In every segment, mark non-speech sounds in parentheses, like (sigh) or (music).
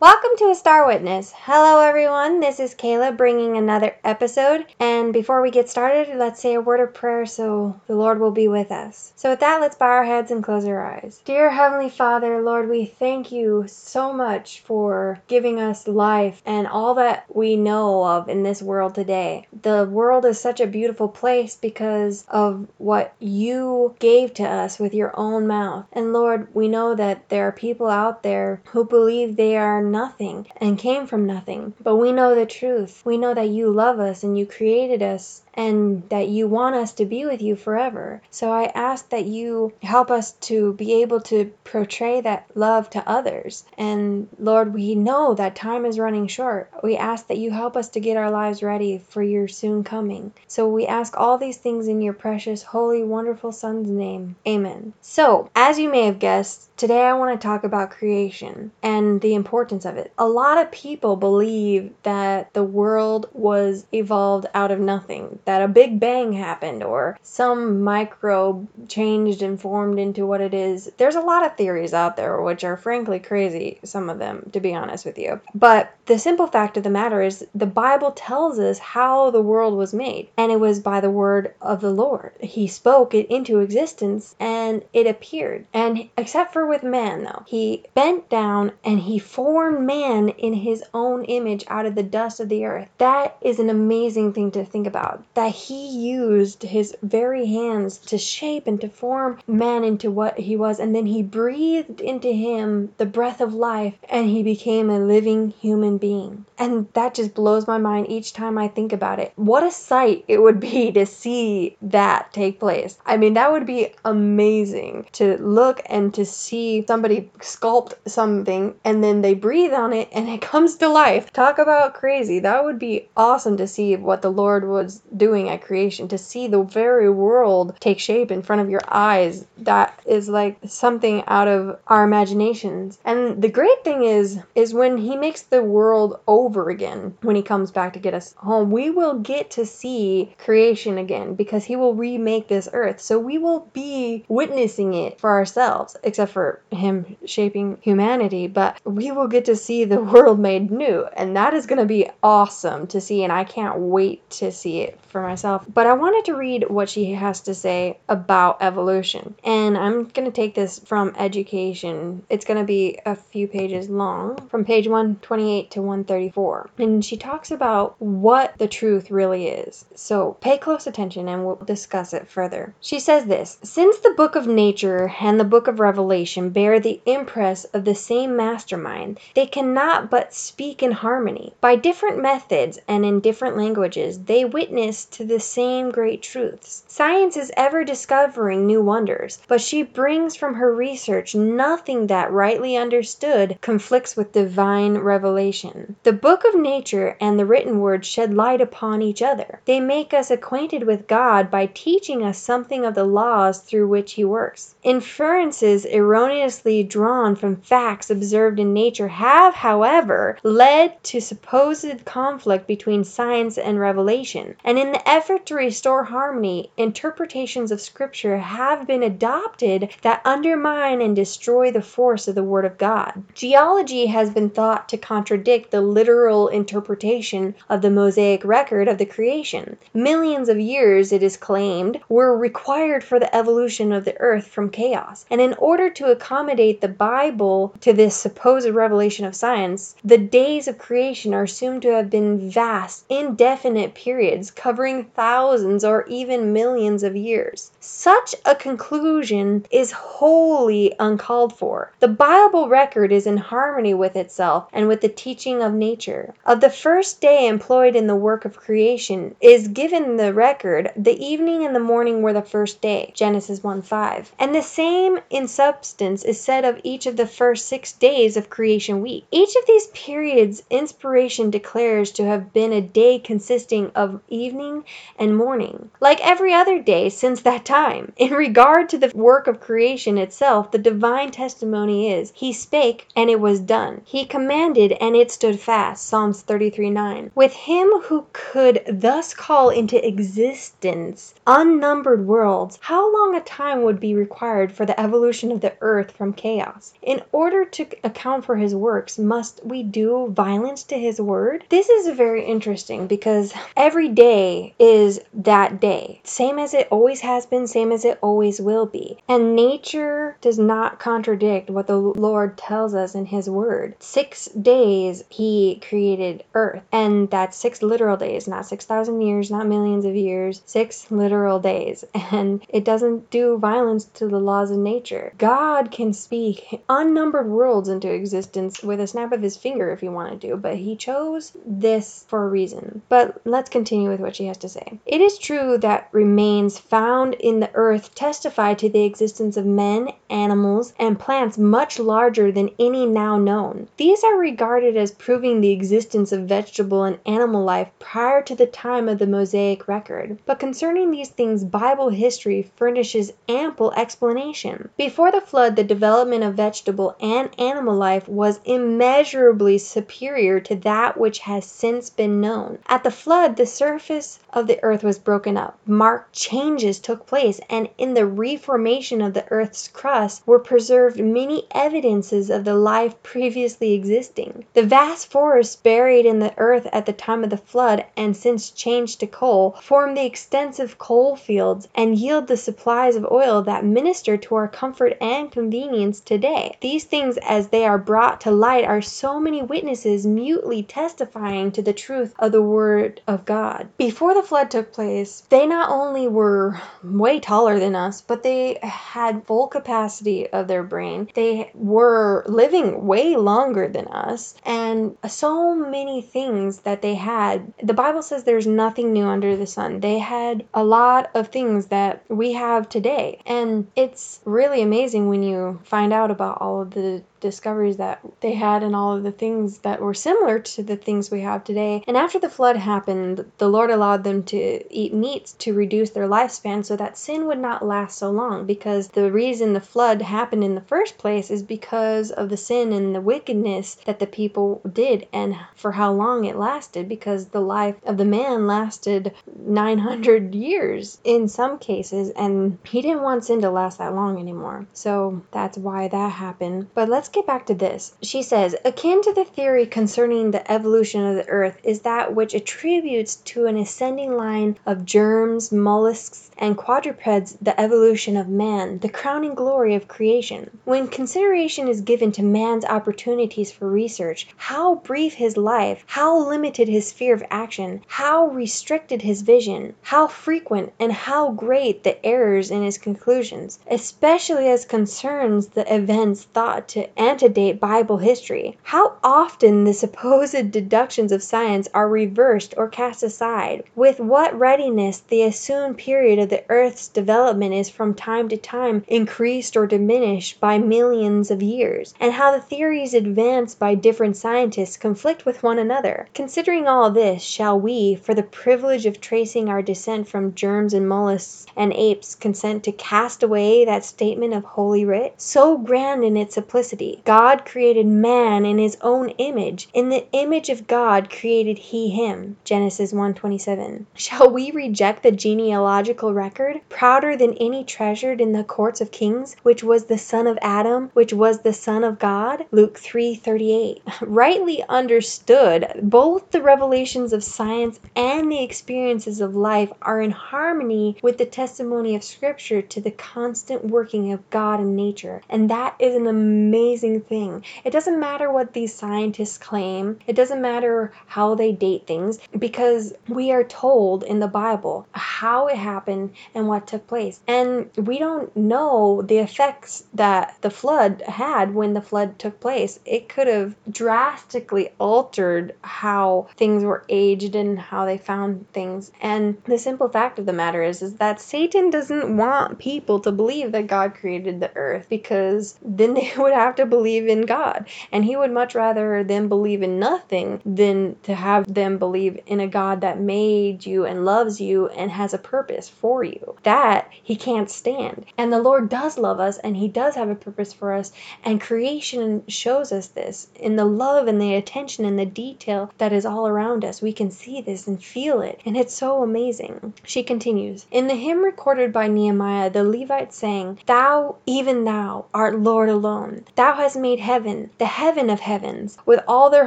Welcome to A Star Witness. Hello, everyone. This is Kayla bringing another episode. And before we get started, let's say a word of prayer so the Lord will be with us. So, with that, let's bow our heads and close our eyes. Dear Heavenly Father, Lord, we thank you so much for giving us life and all that we know of in this world today. The world is such a beautiful place because of what you gave to us with your own mouth. And Lord, we know that there are people out there who believe they are nothing and came from nothing. But we know the truth. We know that you love us and you created us and that you want us to be with you forever. So I ask that you help us to be able to portray that love to others. And Lord, we know that time is running short. We ask that you help us to get our lives ready for your soon coming. So we ask all these things in your precious, holy, wonderful Son's name. Amen. So, as you may have guessed, Today, I want to talk about creation and the importance of it. A lot of people believe that the world was evolved out of nothing, that a big bang happened, or some microbe changed and formed into what it is. There's a lot of theories out there which are frankly crazy, some of them, to be honest with you. But the simple fact of the matter is, the Bible tells us how the world was made, and it was by the word of the Lord. He spoke it into existence and it appeared. And except for with man, though. He bent down and he formed man in his own image out of the dust of the earth. That is an amazing thing to think about. That he used his very hands to shape and to form man into what he was, and then he breathed into him the breath of life, and he became a living human being. And that just blows my mind each time I think about it. What a sight it would be to see that take place. I mean, that would be amazing to look and to see somebody sculpt something and then they breathe on it and it (laughs) comes to life. Talk about crazy. That would be awesome to see what the Lord was doing at creation, to see the very world take shape in front of your eyes. That is like something out of our imaginations. And the great thing is is when he makes the world over again, when he comes back to get us home, we will get to see creation again because he will remake this earth. So we will be witnessing it for ourselves, except for him shaping humanity, but we will get to see the (laughs) world made new, and that is going to be awesome to see, and I can't wait to see it for myself. But I wanted to read what she has to say about evolution, and I'm going to take this from education. It's going to be a few pages long, from page 128 to 134, and she talks about what the truth really is. So pay close attention and we'll discuss it further. She says this Since the book of nature and the book of Revelation bear the impress of the same mastermind, they cannot but speak in harmony. By different methods and in different languages, they witness to the same great truths. Science is ever discovering new wonders, but she brings from her research nothing that, rightly understood, conflicts with divine revelation. The book of nature and the written word shed light upon each other. They make us acquainted with God by teaching us something of the laws through which he works. Inferences erroneously erroneously drawn from facts observed in nature have, however, led to supposed conflict between science and revelation, and in the effort to restore harmony, interpretations of Scripture have been adopted that undermine and destroy the force of the Word of God. Geology has been thought to contradict the literal interpretation of the Mosaic record of the creation. Millions of years, it is claimed, were required for the evolution of the earth from chaos, and in order to accommodate the Bible to this supposed revelation of science, the days of creation are assumed to have been vast, indefinite periods covering thousands or even millions of years. Such a conclusion is wholly uncalled for. The Bible record is in harmony with itself and with the teaching of nature. Of the first day employed in the work of creation is given the record, the evening and the morning were the first day. Genesis 1 5. And the same in substance is said of each of the first six days of creation week. Each of these periods inspiration declares to have been a day consisting of evening and morning, like every other day since that time. (laughs) In regard to the work of creation itself, the divine testimony is, He spake, and it was done. He commanded, and it stood fast. Psalms 33 9. With him who could thus call into existence unnumbered worlds, how long a time would be required for the evolution of the earth from chaos? In order to account for his works, must we do violence to his word? This is very interesting because every day is that day, same as it always has been, same as it always will be. And nature does not contradict what the Lord tells us in his word. Six days he created earth, and that's six literal days, not 6,000 years, not millions of years, six literal days. (laughs) And it doesn't do violence to the laws of nature. God can speak unnumbered worlds into existence with a snap of his finger if he wanted to, but he chose this for a reason. But let's continue with what she has to say. It is true that remains found in the earth testify to the existence of men, animals, and plants much larger than any now known. These are regarded as proving the existence of vegetable and animal life prior to the time of the Mosaic record. But concerning these things Bible history furnishes ample explanation. Before the flood the development of vegetable and animal life was immeasurably superior to that which has since been known. At the flood the surface of the earth was broken up, marked changes took place, and in the reformation of the earth's crust were preserved many evidences of the life previously existing. The vast forests buried in the earth at the time of the flood and since changed to coal, form the extensive coal fields and yield the supplies of oil that minister to our comfort and convenience today. These things as they are brought to light are so many witnesses mutely testifying to the truth of the word of God. Before the flood took place, they not only were way taller than us, but they had full capacity of their brain. They were living way longer than us and so many things that they had. The Bible says there's nothing new under the sun. They had a lot of things that we have today. And it's really amazing when you find out about all of the discoveries that they had and all of the things that were similar to the things we have today. And after the flood happened, the Lord allowed them to eat meats to reduce their lifespan so that sin would not last so long. Because the reason the flood happened in the first place is because of the sin and the wickedness that the people did and for how long it lasted. Because the life of the man lasted 900 years in some cases, and he didn't want sin to last that long anymore. So that's why that happened. But let's get back to this. She says, akin to the theory concerning the evolution of the earth is that which attributes to an ascending line of germs, mollusks, and quadrupeds the evolution of man, the crowning glory of creation. When consideration is given to man's opportunities for research, how brief his life, how limited his sphere of action, how restricted his vision, how frequent and how great the errors in his conclusions, especially as concerns the events thought to antedate Bible history. How often the supposed (laughs) deductions of science are reversed or cast aside. With what readiness the assumed period of the earth's development is from time to time increased or diminished by millions of years, and how the theories advanced by different scientists conflict with one another. Considering all this, shall we, for the privilege of tracing our descent from germs and mollusks and apes, consent to cast away that statement of Holy Writ, so grand in its simplicity? God created man in his own image. In the image of God created he him. Genesis 1:27. Shall we reject the genealogical record, prouder than any treasured in the courts of kings, which was the son of Adam, which was the son of God? Luke 3:38. (laughs) Rightly understood, both the revelations of science and the experiences of life are in harmony with the testimony of scripture to the constant working of God in nature. And that is an amazing amazing thing. It doesn't matter what these scientists claim, it doesn't matter how they date things, because we are told in the Bible how it happened and what took place. And we don't know the effects that the flood had when the flood took place. It could have drastically altered how things were aged and how they found things. And the simple fact of the matter is is that Satan doesn't want people to believe that God created the earth because then (laughs) they would have to believe in God. And he would much rather them believe in nothing than to have them believe in a God that made you and loves you and has a purpose for you. That he can't stand. And the Lord does love us and he does have a purpose for us. And creation shows us this in the love and the attention and the detail that is all around us. We can see this and feel it. And it's so amazing. She continues In the hymn recorded by Nehemiah, the Levite sang, Thou, even thou, art Lord alone. Thou hast made heaven, the heaven of heavens, with all their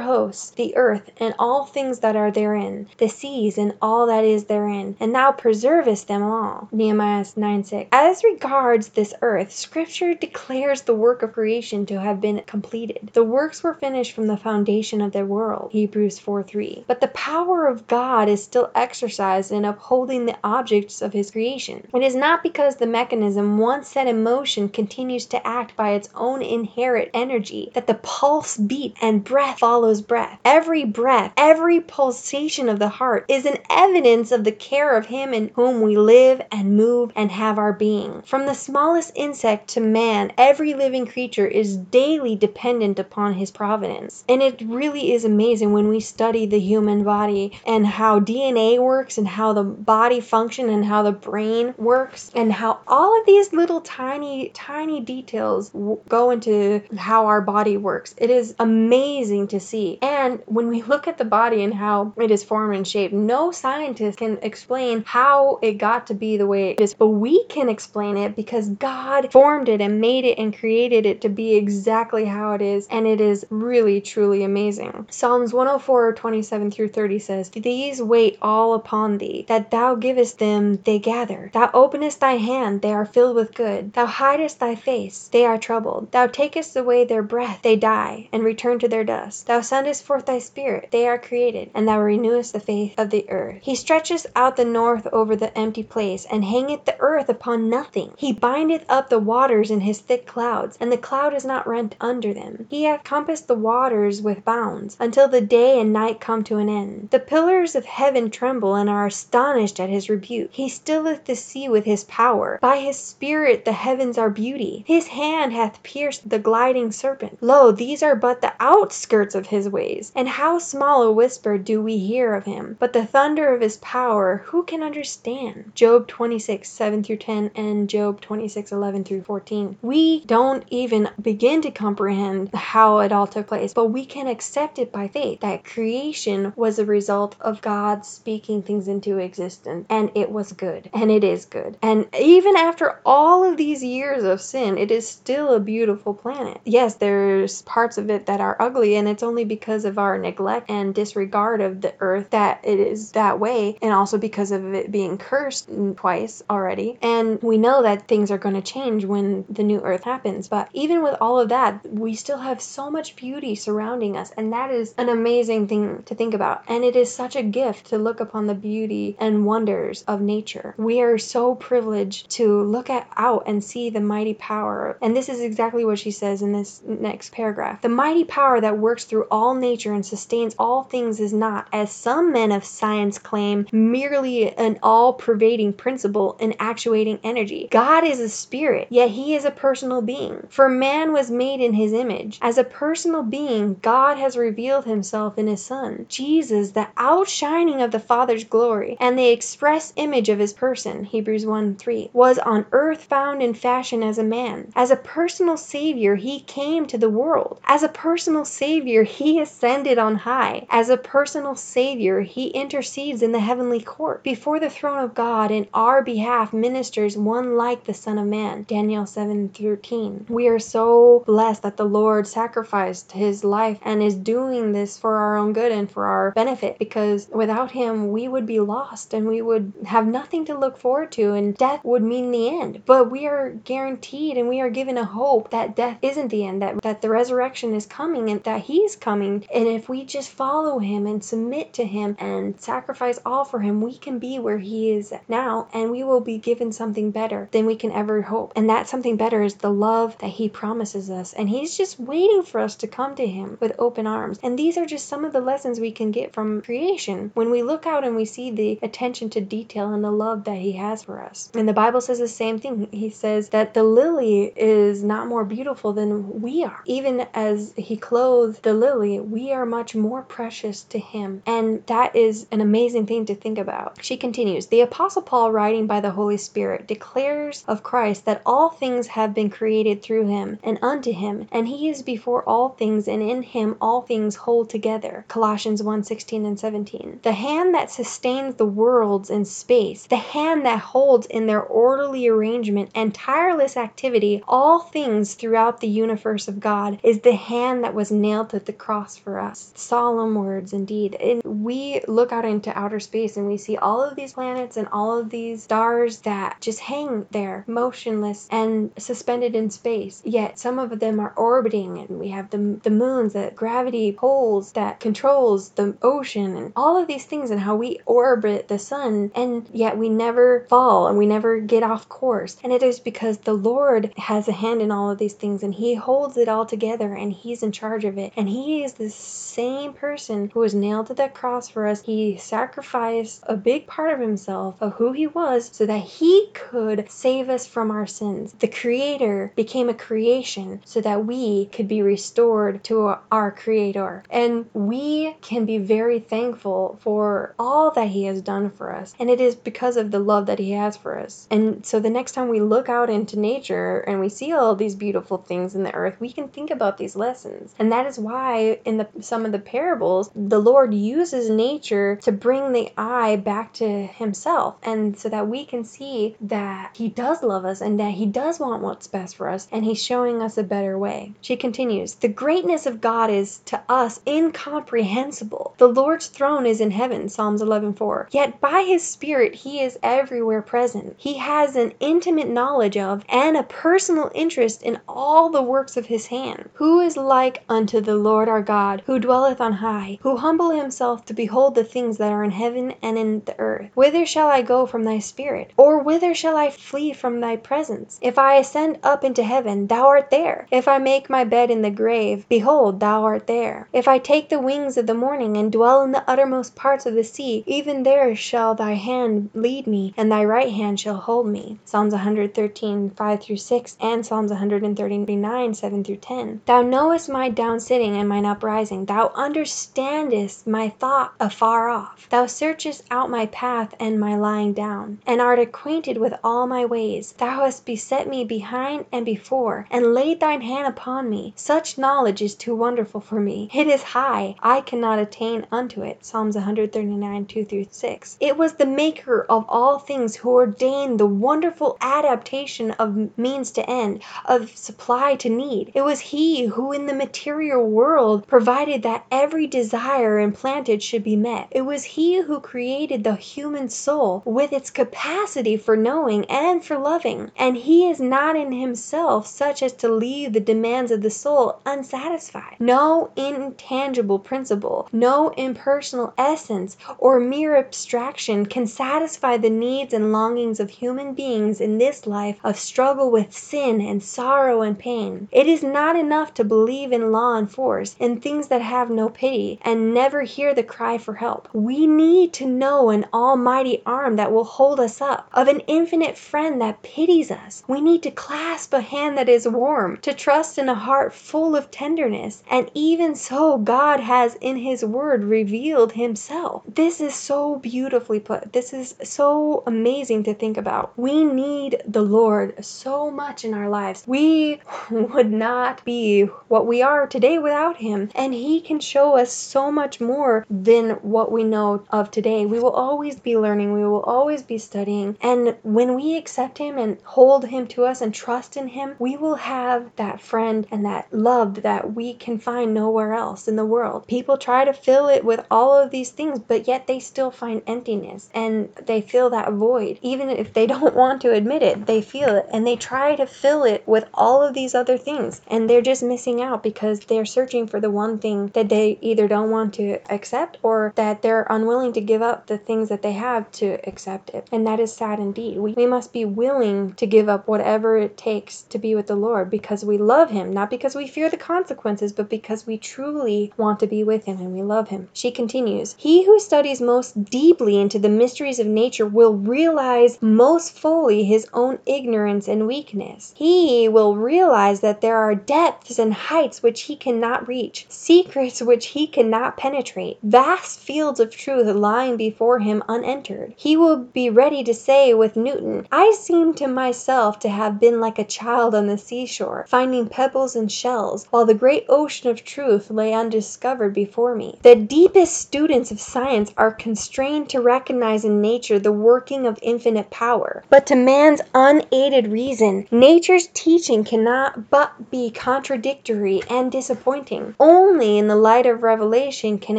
hosts, the earth and all things that are therein, the seas and all that is therein, and thou preservest them all. Nehemiah 9 6. As regards this earth, Scripture declares the work of creation to have been completed. The works were finished from the foundation of the world. Hebrews 4 3. But the power of God is still exercised in upholding the objects of his creation. It is not because the mechanism once set in motion continues to act by its own inherent energy that the pulse beat and breath follows breath. Every breath, every pulsation of the heart is an evidence of the care of him in whom we live and move and have our being. From the smallest insect to man, every living creature is daily dependent upon his providence. And it really is amazing when we study the human body and how DNA works and how the body function and how the brain works and how all of these little tiny tiny details go into how our body works. It is amazing to see. And when we look at the body and how it is formed and shaped, no scientist can explain how it got to be the way it is, but we can explain it because God formed it and made it and created it to be exactly how it is. And it is really, truly amazing. Psalms 104 27 through 30 says, These wait all upon thee, that thou givest them, they gather. Thou openest thy hand, they are filled with good. Thou hidest thy face, they are troubled. Thou takest away their breath, they die, and return to their dust. Thou sendest forth thy spirit, they are created, and thou renewest the face of the earth. He stretcheth out the north over the empty place, and hangeth the earth upon nothing. He bindeth up the waters in his thick clouds, and the cloud is not rent under them. He hath compassed the waters with bounds, until the day and night come to an end. The pillars of heaven tremble and are astonished at his rebuke. He stilleth the sea with his power. By his spirit the heavens are beauty. His hand hath pierced the gliding serpent. Lo, these are but the outskirts of his ways, and how small a whisper do we hear of him. But the thunder of his power who can understand? Job 26, 7 through 10 and Job 26, 11 through 14. We don't even begin to comprehend how it all took place, but we can accept it by faith that creation was a result of God speaking things into existence and it was good and it is good. And even after all of these years of sin, it is still a beautiful planet. Oh. Yes, there's parts of it that are ugly and it's only because of our neglect and disregard of the earth that it is that way and also because of it being cursed twice already. And we know that things are going to change when the new earth happens. But even with all of that, we still have so much beauty surrounding us. And that is an amazing thing to think about. And it is such a gift to look upon the beauty and wonders of nature. We are so privileged to look at out and see the mighty power. And this is exactly what she says in this next paragraph. The mighty power that works through all nature and sustains all things is not, as some men of science claim, merely an all pervading principle in actuating energy. God is a spirit, yet he is a personal being. For man was made in his image. As a personal being, God has revealed himself in his Son, Jesus, the outshining of the Father's glory, and the express image of his person. Hebrews 1 3 was on earth found in fashion as a man. As a personal Savior, he came to the world. As a personal Savior, he ascended on high. As a personal Savior, he intercedes in the heavenly court. Before the throne of God, in our behalf, ministers one like the Son of Man. Daniel 7 13. We are so blessed that the Lord sacrificed his life and is doing this for our own good and for our benefit because without him, we would be lost and we would have nothing to look forward to, and death would mean the end. But we are guaranteed and we are given a hope that death isn't the end, that, that the resurrection is coming and that he's coming. And if we just follow him and submit to him and sacrifice all for him, we can be where he is now and we will be given something better than we can ever hope. And that something better is the love that he promises us. And he's just waiting for us to come to him with open arms. And these are just some of the lessons we can get from creation when we look out and we see the attention to detail and the love that he has for us. And the Bible says the same thing. He says that the lily is not more beautiful than than we are. Even as he clothed the lily, we are much more precious to him. And that is an amazing thing to think about. She continues The Apostle Paul, writing by the Holy Spirit, declares of Christ that all things have been created through him and unto him, and he is before all things, and in him all things hold together. Colossians 1 16 and 17. The hand that sustains the worlds in space, the hand that holds in their orderly arrangement and tireless activity all things throughout the universe of God, is the hand that was nailed to the cross for us. Solemn words indeed. And we look out into outer space and we see all of these planets and all of these stars that just hang there, motionless and suspended in space. Yet some of them are orbiting, and we have the, the moons that gravity pulls that controls the ocean, and all of these things, and how we orbit the sun, and yet we never fall and we never get off course. And it is because the Lord has a hand in all of these things, and He holds it all together, and He's in charge of it. And He is the same person who was nailed to that cross for us. He sacrificed a big part of Himself, of who He was, so that He could save us from our sins. The Creator became a creation so that we could be restored to our Creator. And we can be very thankful for all that He has done for us. And it is because of the love that He has for us. And so the next time we look out into nature and we see all these beautiful things in the earth, we can think about these lessons. And that is why in the some of the parables, the Lord uses nature to bring the eye back to Himself. And so that we can see that He does love us and that He does want what's best for us. And He's showing us a better way. She continues, The greatness of God is to us incomprehensible. The Lord's throne is in heaven, Psalms 11:4. Yet by his spirit he is everywhere present. He has an intimate knowledge of and a personal interest in all the works of his hand. Who is like unto the Lord our God, who dwelleth on high, who humble himself to behold the things that are in heaven and in the earth? Whither shall I go from thy spirit? Or whither shall I flee from thy presence? If I ascend up into heaven, thou art there. If I make my bed in the grave, behold, thou art there. If I take the wings of the morning and dwell in the uttermost parts of the sea, even there shall thy hand lead me, and thy right hand shall hold me. Psalms 113, 5 through 6, and Psalms 139, 7 through 10. Thou knowest my down sitting and mine uprising. Thou understandest my thought afar off. Thou searchest out my path and my lying down, and art acquainted with all my ways. Thou hast beset me behind and before, and laid thine hand upon me. Such knowledge is too wonderful for me. It is high, I cannot attain unto it. Psalms 139, 2 through 6. It was the maker of all things who ordained the wonderful adaptation of means to end, of supply to need. It was he who in the material world provided that every desire implanted should be met. It was he who created the human soul with its capacity for knowing and for loving. And he is not in himself such as to leave the demands of the soul unsatisfied. No intangible principle, no impersonal essence or mere abstraction can satisfy the needs and longings of human beings in this life of struggle with sin and sorrow and pain. It is not enough to believe in law and force, in things that have no pity, and never hear the cry for help. We need to know an almighty arm that will hold us up, of an infinite friend that pities us. We need to clasp a hand that is warm, to trust in a heart full of tenderness. And even so God has in his word revealed himself. This is so beautifully put. This is so amazing to think about. We need the Lord so much in our lives. We (laughs) would not be what we are today without him. And he can show us so much more than what we know of today. We will always be learning. We will always be studying. And when we accept him and hold him to us and trust in him, we will have that friend and that love that we can find nowhere else in the world. People try to fill it with all of these things, but yet they still find emptiness and they feel that void. Even if they (laughs) don't want to admit it, they feel it and they try to fill it with all of these other things. And they're just missing out because they're searching for the one thing that they either don't want to accept or that they're unwilling to give up the things that they have to accept it. And that is sad indeed. We, we must be willing to give up whatever it takes to be with the Lord because we love Him, not because we fear the consequences, but because we truly want to be with Him and we love Him. She continues He who studies most deeply into the mysteries of nature will realize most fully his own ignorance and weakness. He will realize recognize that there are depths and heights which he cannot reach, secrets which he cannot penetrate, vast fields of truth lying before him unentered. He will be ready to say with Newton, "I seem to myself to have been like a child on the seashore, finding pebbles and shells, while the great ocean of truth lay undiscovered before me." The deepest students of science are constrained to recognize in nature the working of infinite power, but to man's unaided reason, nature's teaching cannot but be contradictory and disappointing. Only in the light of revelation can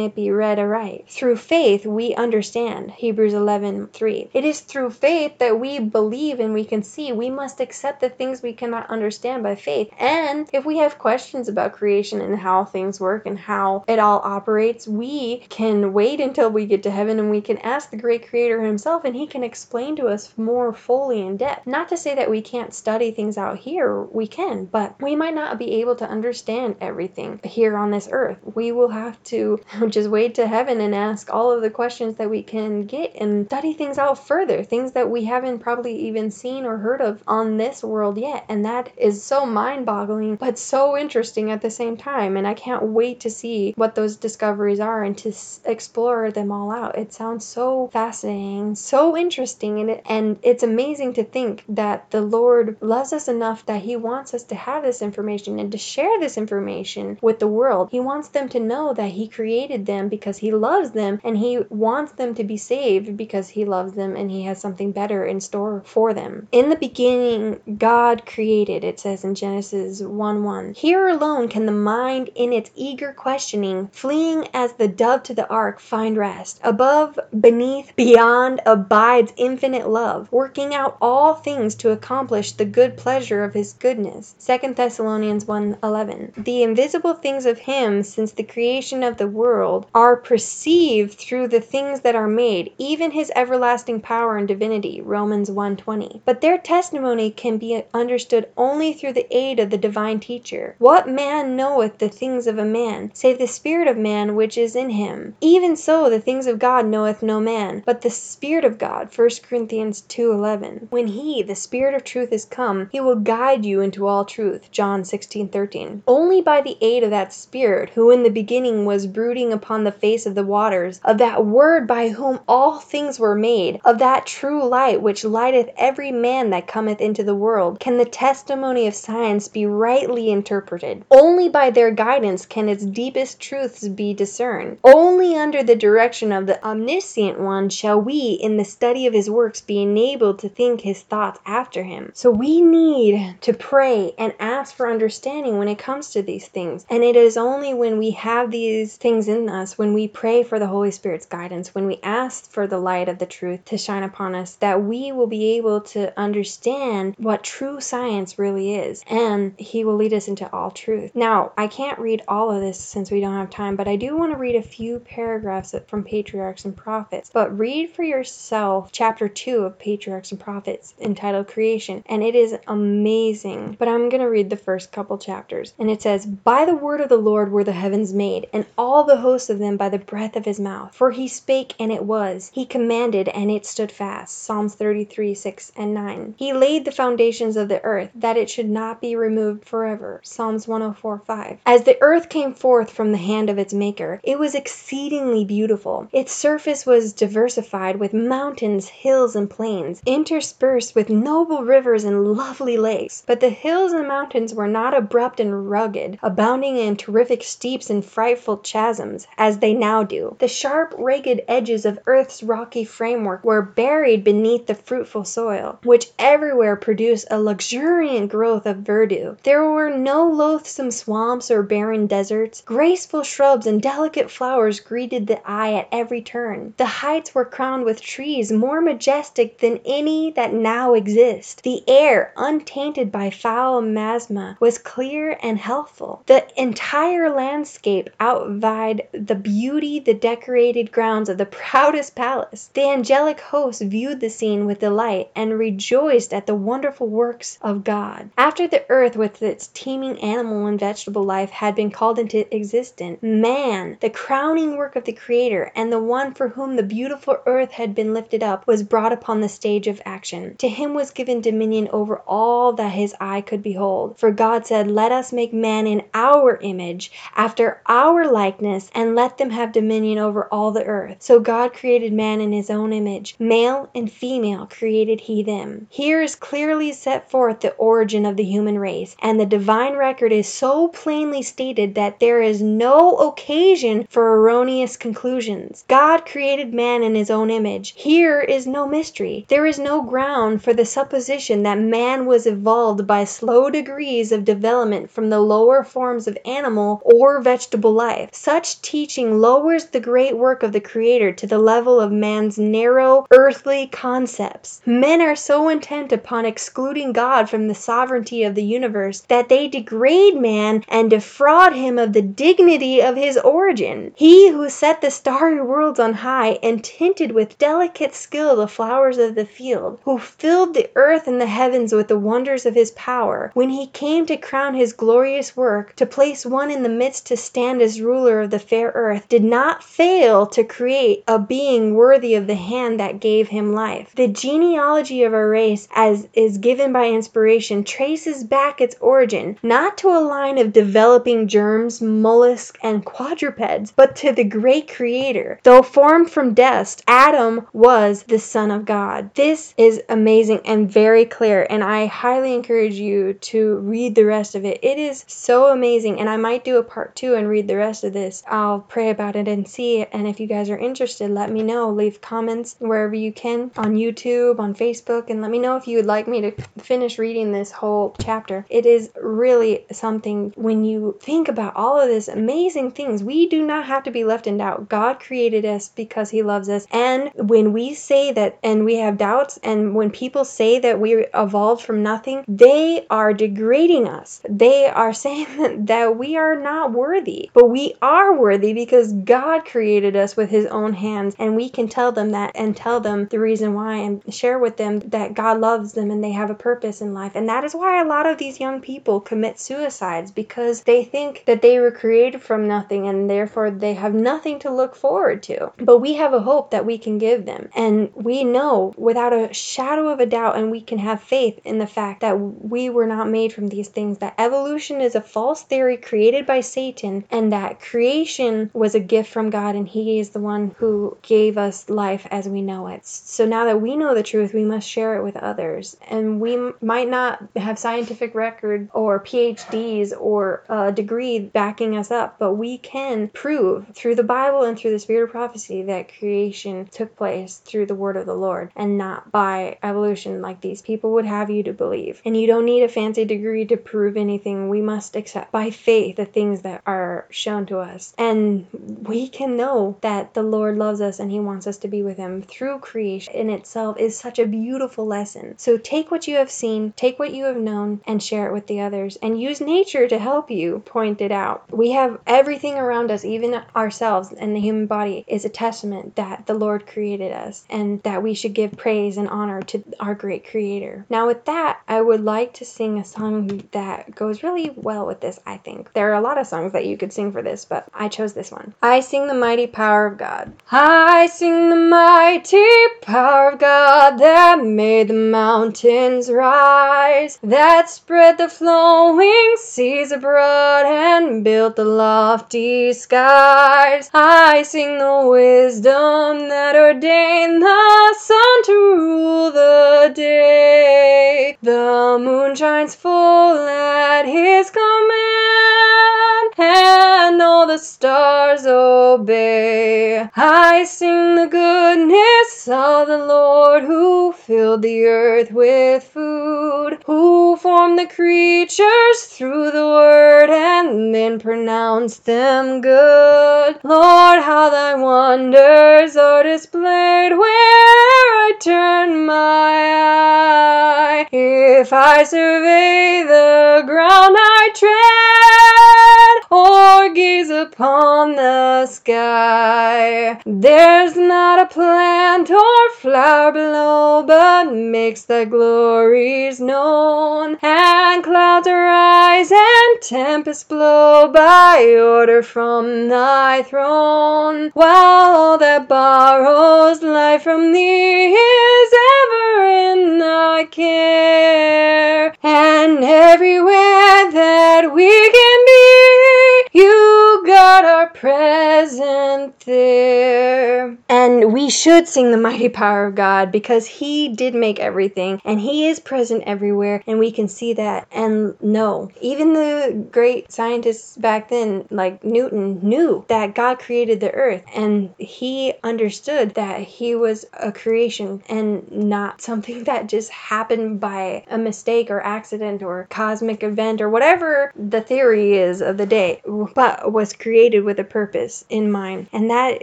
it be read aright. "Through faith we understand" (Hebrews 11:3). It is through faith that we believe and we can see. We must accept the things we cannot understand by faith. And if we have questions about creation and how things work and how it all operates, we can wait until we get to heaven and we can ask the great creator himself and he can explain to us more fully in depth. Not to say that we can't study things out here, we can, but we might not be able to understand everything here on this earth. We will have to (laughs) just wait to heaven and ask all of the questions that we can get and study things out further, things that we haven't probably even seen or heard of on this world yet. And that is so mind boggling, but so interesting at the same time. And I can't wait to see what those discoveries are and to s- explore them all out. It sounds so fascinating, so interesting, and, it, and it's amazing to think that the Lord loves us enough that He wants us to have this information and to share this information with the world. He wants them to know that He created them because He loves them and He wants them to be saved because He loves them and He has something better in store for them. In the beginning, God created, it says in Genesis 1 1. Here alone can the mind, in its eager questioning, fleeing as the dove to the ark, find rest. Above, beneath, beyond abides infinite love, working out all things to accomplish the good pleasure of His goodness. 2 Thessalonians 1 11. The invisible things of Him since the creation of the world are perceived through the things that are made, even His everlasting power and divinity. Romans 1:20. But their testimony can be understood only through the aid of the divine teacher. What man knoweth the things of a man, save the spirit of man which is in him? Even so the things of God knoweth no man, but the Spirit of God. 1 Corinthians 2:11. When He, the Spirit of truth, is come, He will guide you into all truth. John 16:13). Only by the aid of that Spirit, who in the beginning was brooding upon the face of the waters, of that Word by whom all things were made, of that true light which lighteth every man that cometh into the world, can the testimony of science be rightly interpreted. Only by their guidance can its deepest truths be discerned. Only under the direction of the Omniscient One shall we, in the study of His works, be enabled to think His thoughts after Him. So we need to pray and ask for understanding when it comes to these things. And it is only when we have these things in us, when we pray for the Holy Spirit's guidance, when we ask for the light of the truth to shine upon us, that we will be able to understand what true science really is. And He will lead us into all truth. Now, I can't read all of this since we don't have time, but I do want to read a few paragraphs from Patriarchs and Prophets. But read for yourself chapter 2 of Patriarchs and Prophets entitled Creation, and it is amazing. But I'm going to read the first couple chapters. And it says, By the word of the Lord were the heavens made, and all the hosts of them by the breath of his mouth. For he spake, and it was. He commanded, and it stood fast. Psalms 33 6 and 9. He laid the foundations of the earth, that it should not be removed forever. Psalms 104 5. As the earth came forth from the hand of its maker, it was exceedingly beautiful. Its surface was diversified with mountains, hills, and plains, interspersed with noble rivers and lovely lakes. But the hills and mountains were not abrupt and rugged, abounding in terrific steeps and frightful chasms, as they now do. The sharp, ragged edges of earth's rocky framework were buried beneath the fruitful soil, which everywhere produced a luxuriant growth of verdure. There were no loathsome swamps or barren deserts. Graceful shrubs and delicate flowers greeted the eye at every turn. The heights were crowned with trees more majestic than any that now exist. The air, untainted by foul miasma, was clear and healthful. The entire landscape outvied the beauty the decorated grounds of the proudest palace. The angelic host viewed the scene with delight and rejoiced at the wonderful works of God. After the earth with its teeming animal and vegetable life had been called into existence, man, the crowning work of the Creator and the one for whom the beautiful earth had been lifted up, was brought upon the stage of action. To him was given dominion over all that his eye could behold behold, for God said, Let us make man in our image, after our likeness, and let them have dominion over all the earth. So God created man in his own image. Male and female created he them. Here is clearly set forth the origin of the human race, and the divine record is so plainly stated that there is no occasion for erroneous conclusions. God created man in his own image. Here is no mystery. There is no ground for the supposition that man was evolved by slow degrees of development from the lower forms of animal or vegetable life. Such teaching lowers the great work of the Creator to the level of man's narrow, earthly concepts. Men are so intent upon excluding God from the sovereignty of the universe that they degrade man and defraud him of the dignity of his origin. He who set the starry worlds on high and tinted with delicate skill the flowers of the field, who filled the earth and the heavens with the wonders of his power, when he came to crown his glorious work, to place one in the midst to stand as ruler of the fair earth, did not fail to create a being worthy of the hand that gave him life. The genealogy of our race, as is given by inspiration, traces back its origin, not to a line of developing germs, mollusks, and quadrupeds, but to the great Creator. Though formed from dust, Adam was the Son of God. This is amazing and very clear, and I highly encourage you to read the rest of it. It is so amazing, and I might do a part two and read the rest of this. I'll pray about it and see. And if you guys are interested, let me know. Leave comments wherever you can on YouTube, on Facebook, and let me know if you would like me to finish reading this whole chapter. It is really something when you think about all of this amazing things. We do not have to be left in doubt. God created us because He loves us. And when we say that and we have doubts, and when people say that we evolved from nothing, they are degrading us. They are (laughs) saying that we are not worthy. But we are worthy because God created us with His own hands. And we can tell them that and tell them the reason why and share with them that God loves them and they have a purpose in life. And that is why a lot of these young people commit suicides because they think that they were created from nothing and therefore they have nothing to look forward to. But we have a hope that we can give them. And we know without a shadow of a doubt, and we can have faith in the fact that we were not made from these things, that evolution is a false theory created by Satan, and that creation was a gift from God, and He is the one who gave us life as we know it. So now that we know the truth, we must share it with others. And we might not have scientific record or PhDs or a degree backing us up, but we can prove through the Bible and through the spirit of prophecy that creation took place through the word of the Lord and not by evolution like these people would have you to believe. And you don't need a fancy degree to prove anything. We must accept by faith the things that are shown to us. And we can know that the Lord loves us and he wants us to be with him through creation in itself is such a beautiful lesson. So take what you have seen, take what you have known and share it with the others and use nature to help you point it out. We have everything around us, even ourselves and the human body is a testament that the Lord created us and that we should give praise and honor to our great creator. Now with that, I would like to sing a song that goes really well with this, I think. There are a lot of songs that you could sing for this, but I chose this one. I sing the mighty power of God. I sing the mighty power of God that made the mountains rise, that spread the flowing seas abroad and built the lofty skies. I sing the wisdom that ordained the sun to rule the day. The moon shines full at his command, and all the stars obey. I sing the goodness of the Lord who filled the earth with food, who formed the creatures through the word and then pronounce them good. Lord, how thy wonders are displayed where I turn my eye. If I survey the ground I tread, or gaze upon the sky, there's not a plant or flower below, but makes thy glories known. And clouds arise and tempests blow by order from thy throne, while all that borrows life from thee is ever in thy care. And everywhere that we can be, you God are present there. And we should sing the mighty power of God because He did make everything and He is present everywhere and we can see that and know. Even the great scientists back then, like Newton, knew that God created the earth and he understood that he was a creation and not something (laughs) that just happened by a mistake or accident or cosmic event or whatever the theory is of the day, but was created with a purpose in mind. And that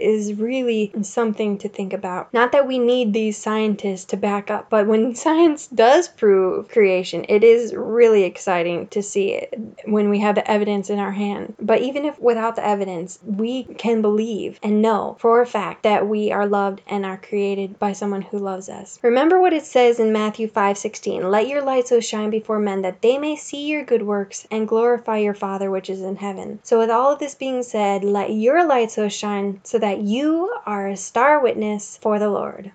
is really something to think about. Not that we need these scientists to back up, but when (laughs) science does prove creation, it is really exciting to see it when we have the evidence in our hand. But even if without the evidence, we can believe and know for a fact that we are loved and are created by someone who loves us. Remember what it says in Matthew 5:16, "Let your light so shine before men that they may see your good works and glorify your Father which is in heaven." So with all of this being said, let your light so shine so that you are a star witness for the Lord.